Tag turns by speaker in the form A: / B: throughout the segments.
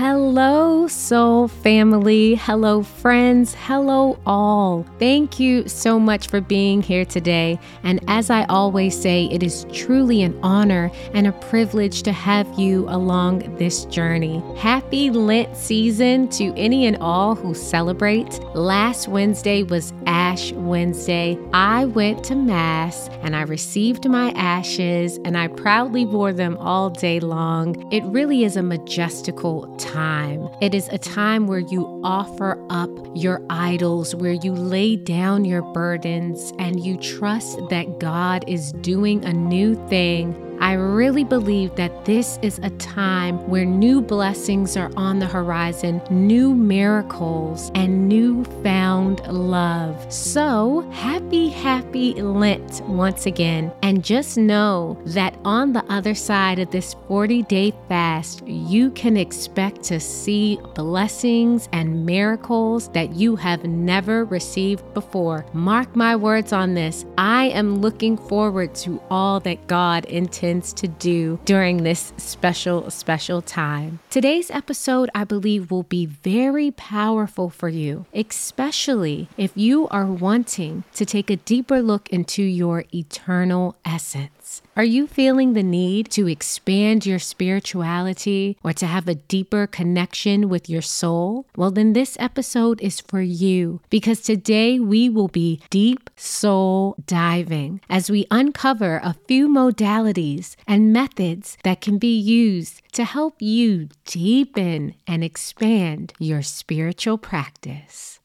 A: Hello, soul family. Hello, friends. Hello, all. Thank you so much for being here today. And as I always say, it is truly an honor and a privilege to have you along this journey. Happy Lent season to any and all who celebrate. Last Wednesday was Ash Wednesday. I went to Mass and I received my ashes and I proudly wore them all day long. It really is a majestical time time. It is a time where you offer up your idols, where you lay down your burdens, and you trust that God is doing a new thing I really believe that this is a time where new blessings are on the horizon, new miracles, and new found love. So, happy, happy Lent once again. And just know that on the other side of this 40 day fast, you can expect to see blessings and miracles that you have never received before. Mark my words on this. I am looking forward to all that God intends to do during this special, special time. Today's episode, I believe, will be very powerful for you, especially if you are wanting to take a deeper look into your eternal essence. Are you feeling the need to expand your spirituality or to have a deeper connection with your soul? Well, then this episode is for you because today we will be deep soul diving as we uncover a few modalities and methods that can be used to help you deepen and expand your spiritual practice.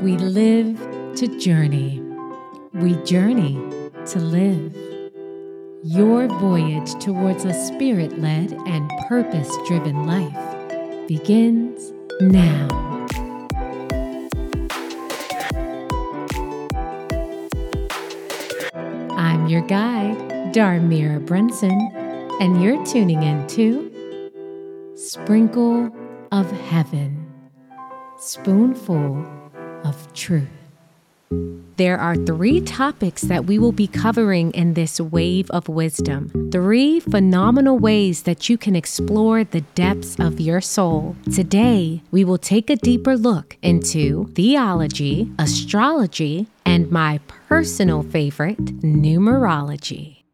A: We live to journey. We journey to live. Your voyage towards a spirit led and purpose driven life begins now. I'm your guide, Darmirra Brunson, and you're tuning in to Sprinkle of Heaven, Spoonful of truth. There are three topics that we will be covering in this wave of wisdom. Three phenomenal ways that you can explore the depths of your soul. Today, we will take a deeper look into theology, astrology, and my personal favorite, numerology.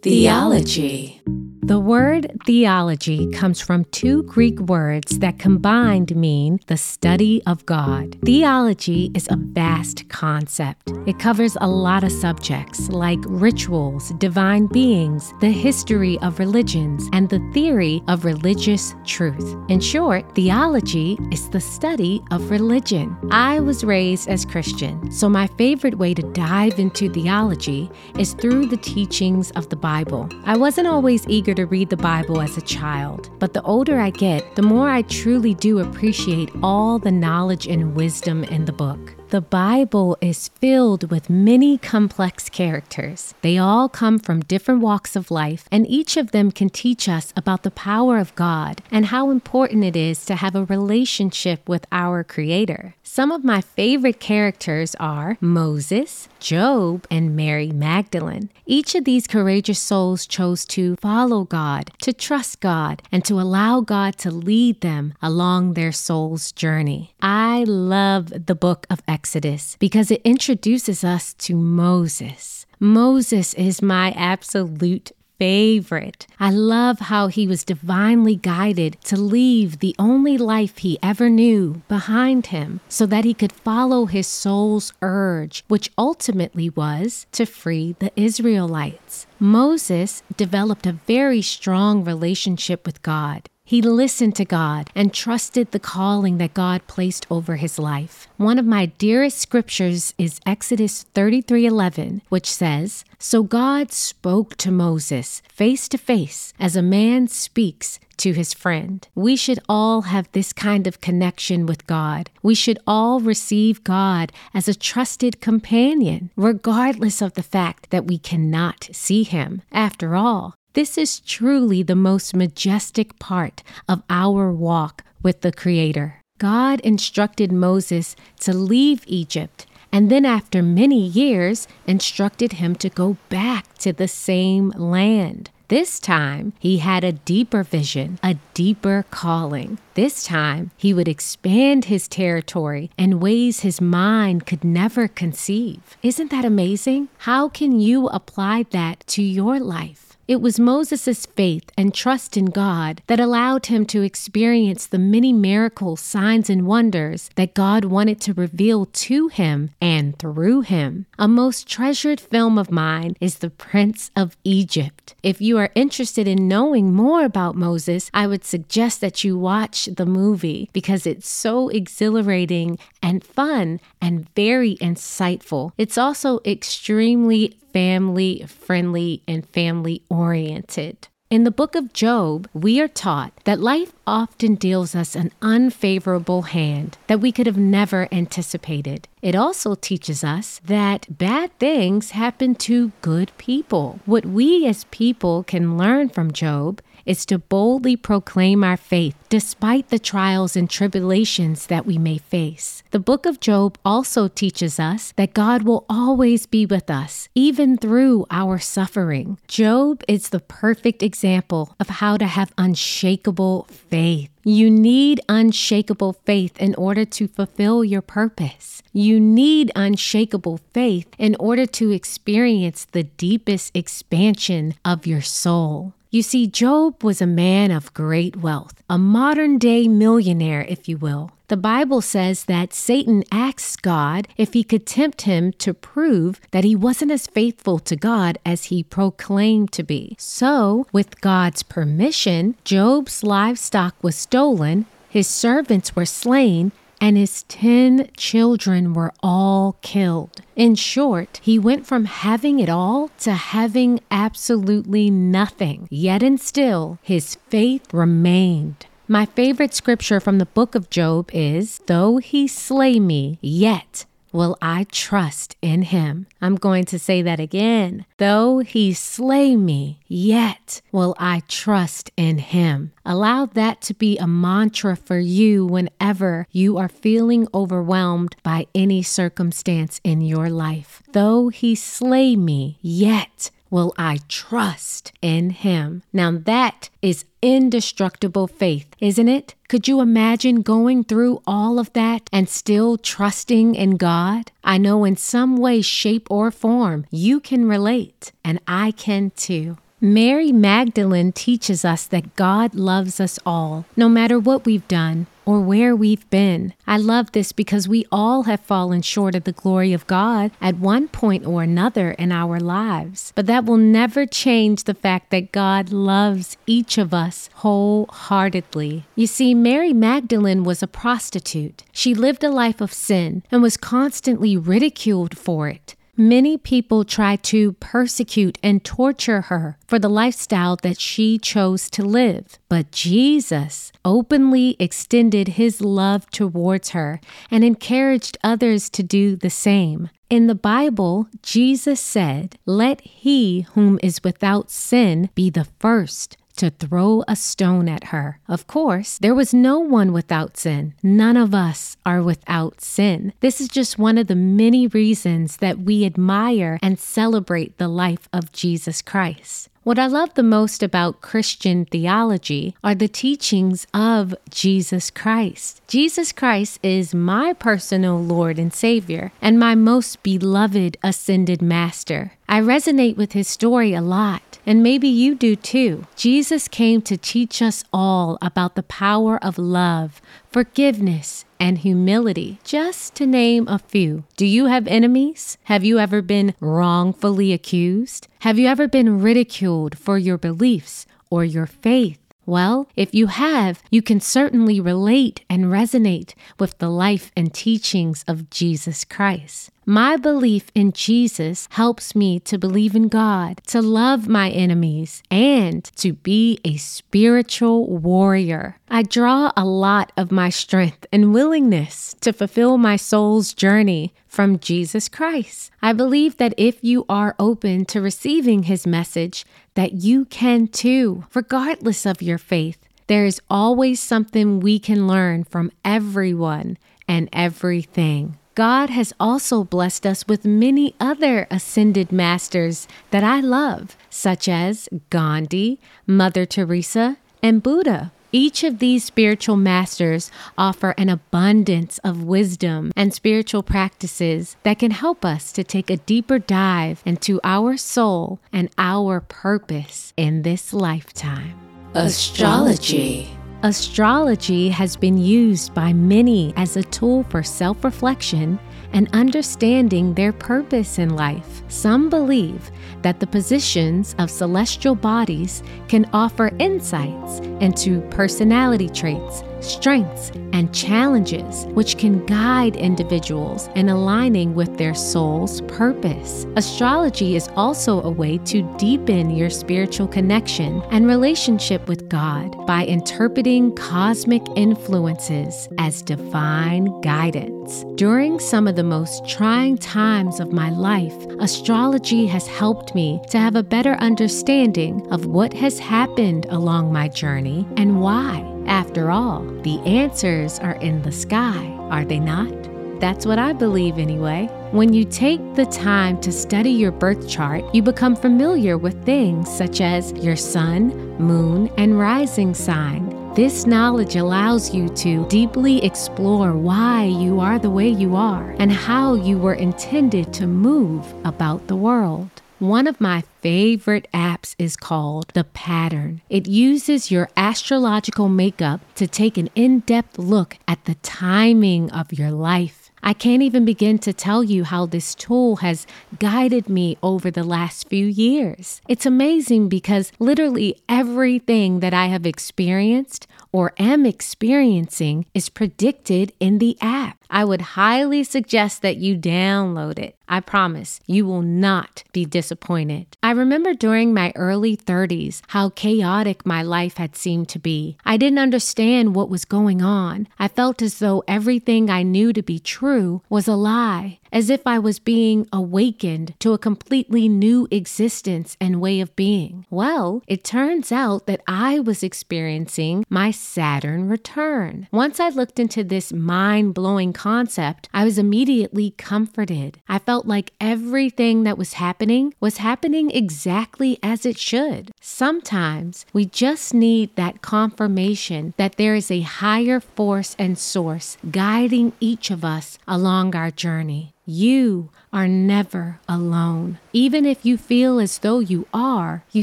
A: Theology. The word theology comes from two Greek words that combined mean the study of God. Theology is a vast concept. It covers a lot of subjects like rituals, divine beings, the history of religions, and the theory of religious truth. In short, theology is the study of religion. I was raised as Christian, so my favorite way to dive into theology is through the teachings of the Bible. I wasn't always eager to read the Bible as a child, but the older I get, the more I truly do appreciate all the knowledge and wisdom in the book. The Bible is filled with many complex characters. They all come from different walks of life, and each of them can teach us about the power of God and how important it is to have a relationship with our Creator. Some of my favorite characters are Moses, Job, and Mary Magdalene. Each of these courageous souls chose to follow God, to trust God, and to allow God to lead them along their soul's journey. I love the book of Exodus. Exodus because it introduces us to Moses. Moses is my absolute favorite. I love how he was divinely guided to leave the only life he ever knew behind him so that he could follow his soul's urge, which ultimately was to free the Israelites. Moses developed a very strong relationship with God. He listened to God and trusted the calling that God placed over his life. One of my dearest scriptures is Exodus 33:11, which says, "So God spoke to Moses face to face as a man speaks to his friend. We should all have this kind of connection with God. We should all receive God as a trusted companion, regardless of the fact that we cannot see him. After all, this is truly the most majestic part of our walk with the Creator. God instructed Moses to leave Egypt and then after many years instructed him to go back to the same land. This time, he had a deeper vision, a deeper calling. This time, he would expand his territory in ways his mind could never conceive. Isn't that amazing? How can you apply that to your life? It was Moses' faith and trust in God that allowed him to experience the many miracles, signs, and wonders that God wanted to reveal to him and through him. A most treasured film of mine is The Prince of Egypt. If you are interested in knowing more about Moses, I would suggest that you watch the movie because it's so exhilarating and fun and very insightful. It's also extremely family friendly and family oriented. In the book of Job, we are taught that life often deals us an unfavorable hand that we could have never anticipated. It also teaches us that bad things happen to good people. What we as people can learn from Job is to boldly proclaim our faith despite the trials and tribulations that we may face. The book of Job also teaches us that God will always be with us, even through our suffering. Job is the perfect example of how to have unshakable faith. You need unshakable faith in order to fulfill your purpose. You need unshakable faith in order to experience the deepest expansion of your soul. You see, Job was a man of great wealth, a modern day millionaire, if you will. The Bible says that Satan asked God if he could tempt him to prove that he wasn't as faithful to God as he proclaimed to be. So, with God's permission, Job's livestock was stolen, his servants were slain, and his 10 children were all killed. In short, he went from having it all to having absolutely nothing. Yet and still, his faith remained. My favorite scripture from the book of Job is Though he slay me, yet will I trust in him. I'm going to say that again. Though he slay me, yet will I trust in him. Allow that to be a mantra for you whenever you are feeling overwhelmed by any circumstance in your life. Though he slay me, yet will I trust in him. Now that is indestructible faith, isn't it? Could you imagine going through all of that and still trusting in God? I know in some way, shape, or form you can relate, and I can too. Mary Magdalene teaches us that God loves us all, no matter what we've done, or where we've been. I love this because we all have fallen short of the glory of God at one point or another in our lives. But that will never change the fact that God loves each of us wholeheartedly. You see, Mary Magdalene was a prostitute. She lived a life of sin and was constantly ridiculed for it. Many people tried to persecute and torture her for the lifestyle that she chose to live. But Jesus openly extended his love towards her and encouraged others to do the same. In the Bible, Jesus said, Let he whom is without sin be the first to throw a stone at her. Of course, there was no one without sin. None of us are without sin. This is just one of the many reasons that we admire and celebrate the life of Jesus Christ. What I love the most about Christian theology are the teachings of Jesus Christ. Jesus Christ is my personal Lord and Savior and my most beloved ascended Master. I resonate with his story a lot, and maybe you do too. Jesus came to teach us all about the power of love, forgiveness, and humility, just to name a few. Do you have enemies? Have you ever been wrongfully accused? Have you ever been ridiculed for your beliefs or your faith? Well, if you have, you can certainly relate and resonate with the life and teachings of Jesus Christ. My belief in Jesus helps me to believe in God, to love my enemies, and to be a spiritual warrior. I draw a lot of my strength and willingness to fulfill my soul's journey from Jesus Christ. I believe that if you are open to receiving his message, that you can too, regardless of your faith. There is always something we can learn from everyone and everything. God has also blessed us with many other ascended masters that I love, such as Gandhi, Mother Teresa, and Buddha. Each of these spiritual masters offer an abundance of wisdom and spiritual practices that can help us to take a deeper dive into our soul and our purpose in this lifetime.
B: Astrology.
A: Astrology has been used by many as a tool for self reflection and understanding their purpose in life. Some believe that the positions of celestial bodies can offer insights into personality traits strengths, and challenges which can guide individuals in aligning with their soul's purpose. Astrology is also a way to deepen your spiritual connection and relationship with God by interpreting cosmic influences as divine guidance. During some of the most trying times of my life, astrology has helped me to have a better understanding of what has happened along my journey and why. After all, the answers are in the sky, are they not? That's what I believe anyway. When you take the time to study your birth chart, you become familiar with things such as your sun, moon, and rising sign. This knowledge allows you to deeply explore why you are the way you are and how you were intended to move about the world. One of my favorite apps is called The Pattern. It uses your astrological makeup to take an in depth look at the timing of your life. I can't even begin to tell you how this tool has guided me over the last few years. It's amazing because literally everything that I have experienced or am experiencing is predicted in the app. I would highly suggest that you download it. I promise you will not be disappointed. I remember during my early 30s how chaotic my life had seemed to be. I didn't understand what was going on. I felt as though everything I knew to be true was a lie as if I was being awakened to a completely new existence and way of being. Well, it turns out that I was experiencing my Saturn return. Once I looked into this mind blowing concept, I was immediately comforted. I felt like everything that was happening was happening exactly as it should. Sometimes we just need that confirmation that there is a higher force and source guiding each of us along our journey. You are never alone. Even if you feel as though you are, you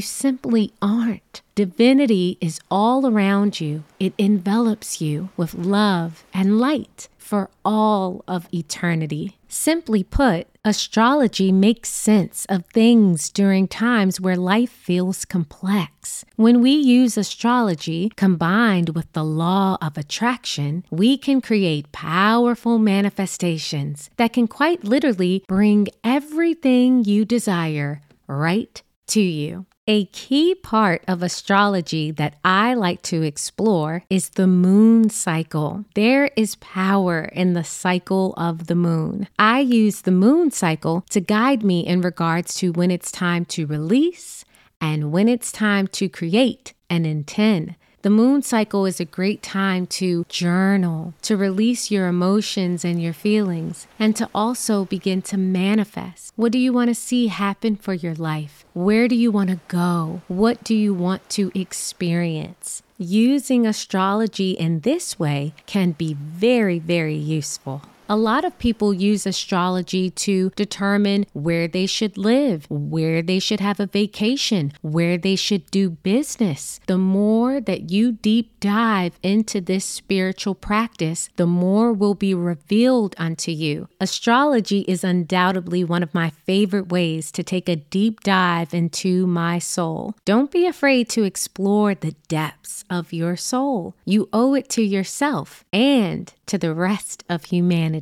A: simply aren't. Divinity is all around you, it envelops you with love and light for all of eternity. Simply put, astrology makes sense of things during times where life feels complex. When we use astrology combined with the law of attraction, we can create powerful manifestations that can quite literally bring everything you desire right to you. A key part of astrology that I like to explore is the moon cycle. There is power in the cycle of the moon. I use the moon cycle to guide me in regards to when it's time to release and when it's time to create and intend. The moon cycle is a great time to journal, to release your emotions and your feelings, and to also begin to manifest. What do you want to see happen for your life? Where do you want to go? What do you want to experience? Using astrology in this way can be very, very useful. A lot of people use astrology to determine where they should live, where they should have a vacation, where they should do business. The more that you deep dive into this spiritual practice, the more will be revealed unto you. Astrology is undoubtedly one of my favorite ways to take a deep dive into my soul. Don't be afraid to explore the depths of your soul. You owe it to yourself and to the rest of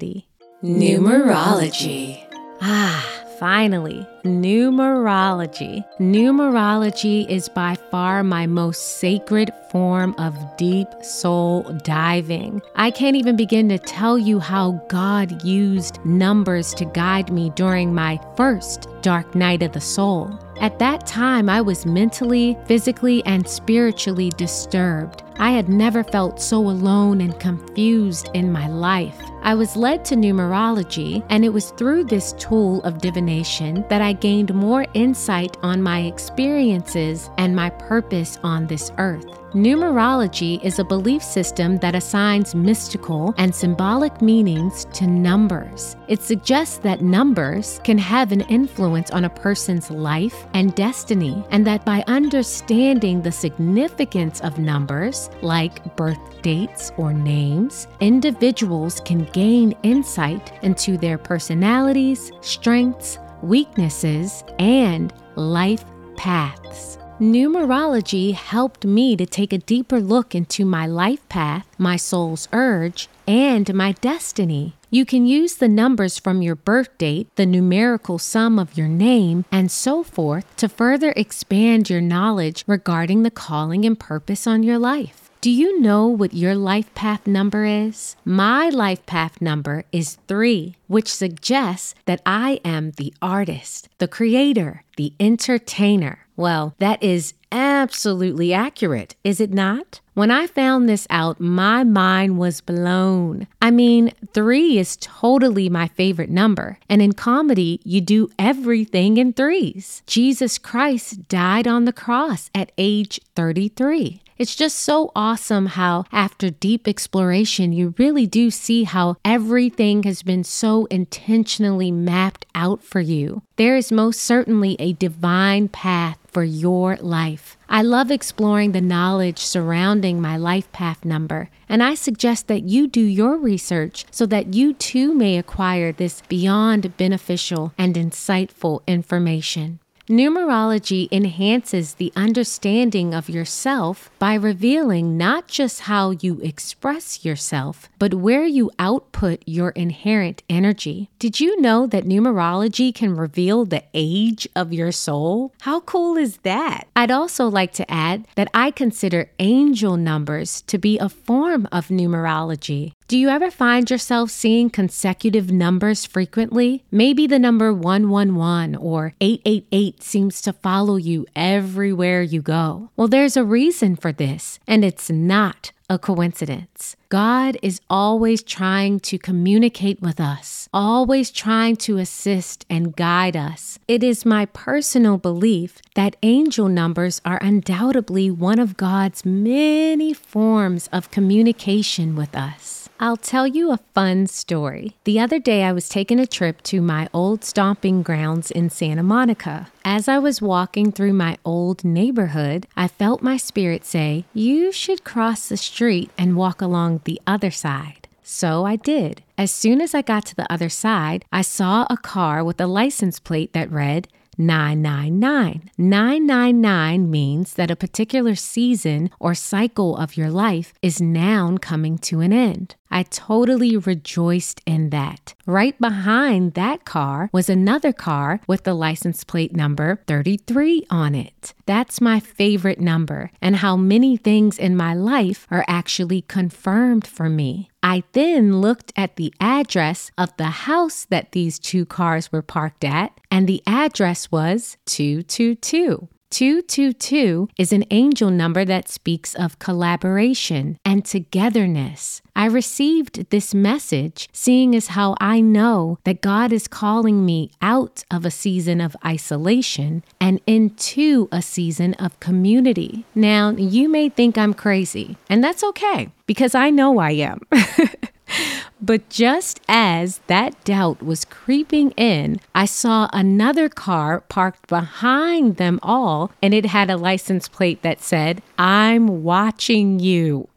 A: humanity.
B: Numerology.
A: Ah, finally, numerology. Numerology is by far my most sacred form of deep soul diving. I can't even begin to tell you how God used numbers to guide me during my first dark night of the soul. At that time, I was mentally, physically, and spiritually disturbed. I had never felt so alone and confused in my life. I was led to numerology, and it was through this tool of divination that I gained more insight on my experiences and my purpose on this earth. Numerology is a belief system that assigns mystical and symbolic meanings to numbers. It suggests that numbers can have an influence on a person's life and destiny, and that by understanding the significance of numbers, like birth dates or names, individuals can gain insight into their personalities, strengths, weaknesses, and life paths. Numerology helped me to take a deeper look into my life path, my soul's urge, and my destiny. You can use the numbers from your birth date, the numerical sum of your name, and so forth to further expand your knowledge regarding the calling and purpose on your life. Do you know what your life path number is? My life path number is three, which suggests that I am the artist, the creator, the entertainer. Well, that is absolutely accurate, is it not? When I found this out, my mind was blown. I mean, three is totally my favorite number. And in comedy, you do everything in threes. Jesus Christ died on the cross at age 33. It's just so awesome how, after deep exploration, you really do see how everything has been so intentionally mapped out for you. There is most certainly a divine path for your life. I love exploring the knowledge surrounding my life path number, and I suggest that you do your research so that you too may acquire this beyond beneficial and insightful information. Numerology enhances the understanding of yourself by revealing not just how you express yourself, but where you output your inherent energy. Did you know that numerology can reveal the age of your soul? How cool is that? I'd also like to add that I consider angel numbers to be a form of numerology. Do you ever find yourself seeing consecutive numbers frequently? Maybe the number 111 or 888 seems to follow you everywhere you go. Well, there's a reason for this, and it's not a coincidence. God is always trying to communicate with us, always trying to assist and guide us. It is my personal belief that angel numbers are undoubtedly one of God's many forms of communication with us. I'll tell you a fun story. The other day, I was taking a trip to my old stomping grounds in Santa Monica. As I was walking through my old neighborhood, I felt my spirit say, You should cross the street and walk along the other side. So I did. As soon as I got to the other side, I saw a car with a license plate that read 999. 999 means that a particular season or cycle of your life is now coming to an end. I totally rejoiced in that. Right behind that car was another car with the license plate number 33 on it. That's my favorite number, and how many things in my life are actually confirmed for me. I then looked at the address of the house that these two cars were parked at, and the address was 222. 222 is an angel number that speaks of collaboration and togetherness. I received this message seeing as how I know that God is calling me out of a season of isolation and into a season of community. Now, you may think I'm crazy, and that's okay because I know I am. But just as that doubt was creeping in, I saw another car parked behind them all, and it had a license plate that said, I'm watching you.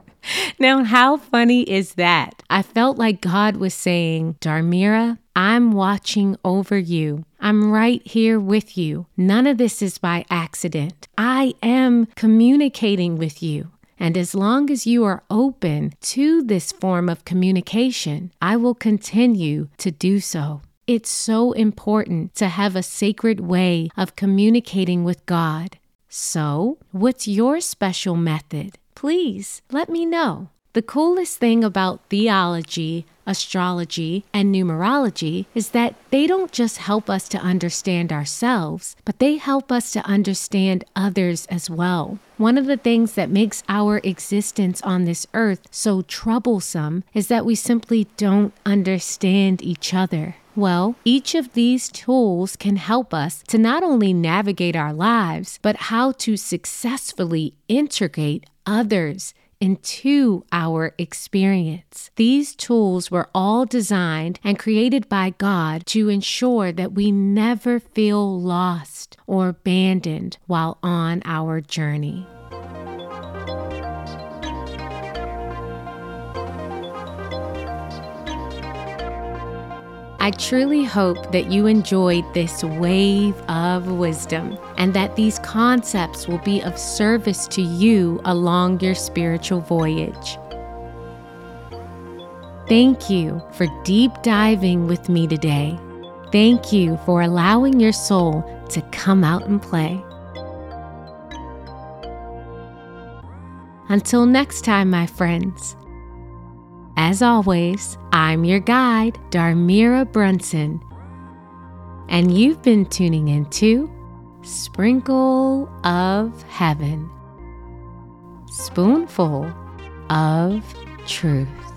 A: now, how funny is that? I felt like God was saying, Darmirra, I'm watching over you. I'm right here with you. None of this is by accident. I am communicating with you. And as long as you are open to this form of communication, I will continue to do so. It's so important to have a sacred way of communicating with God. So, what's your special method? Please let me know. The coolest thing about theology, astrology, and numerology is that they don't just help us to understand ourselves, but they help us to understand others as well. One of the things that makes our existence on this earth so troublesome is that we simply don't understand each other. Well, each of these tools can help us to not only navigate our lives, but how to successfully integrate others into our experience. These tools were all designed and created by God to ensure that we never feel lost or abandoned while on our journey. I truly hope that you enjoyed this wave of wisdom and that these concepts will be of service to you along your spiritual voyage. Thank you for deep diving with me today. Thank you for allowing your soul to come out and play. Until next time, my friends. As always, I'm your guide, Darmirra Brunson, and you've been tuning into Sprinkle of Heaven, Spoonful of Truth.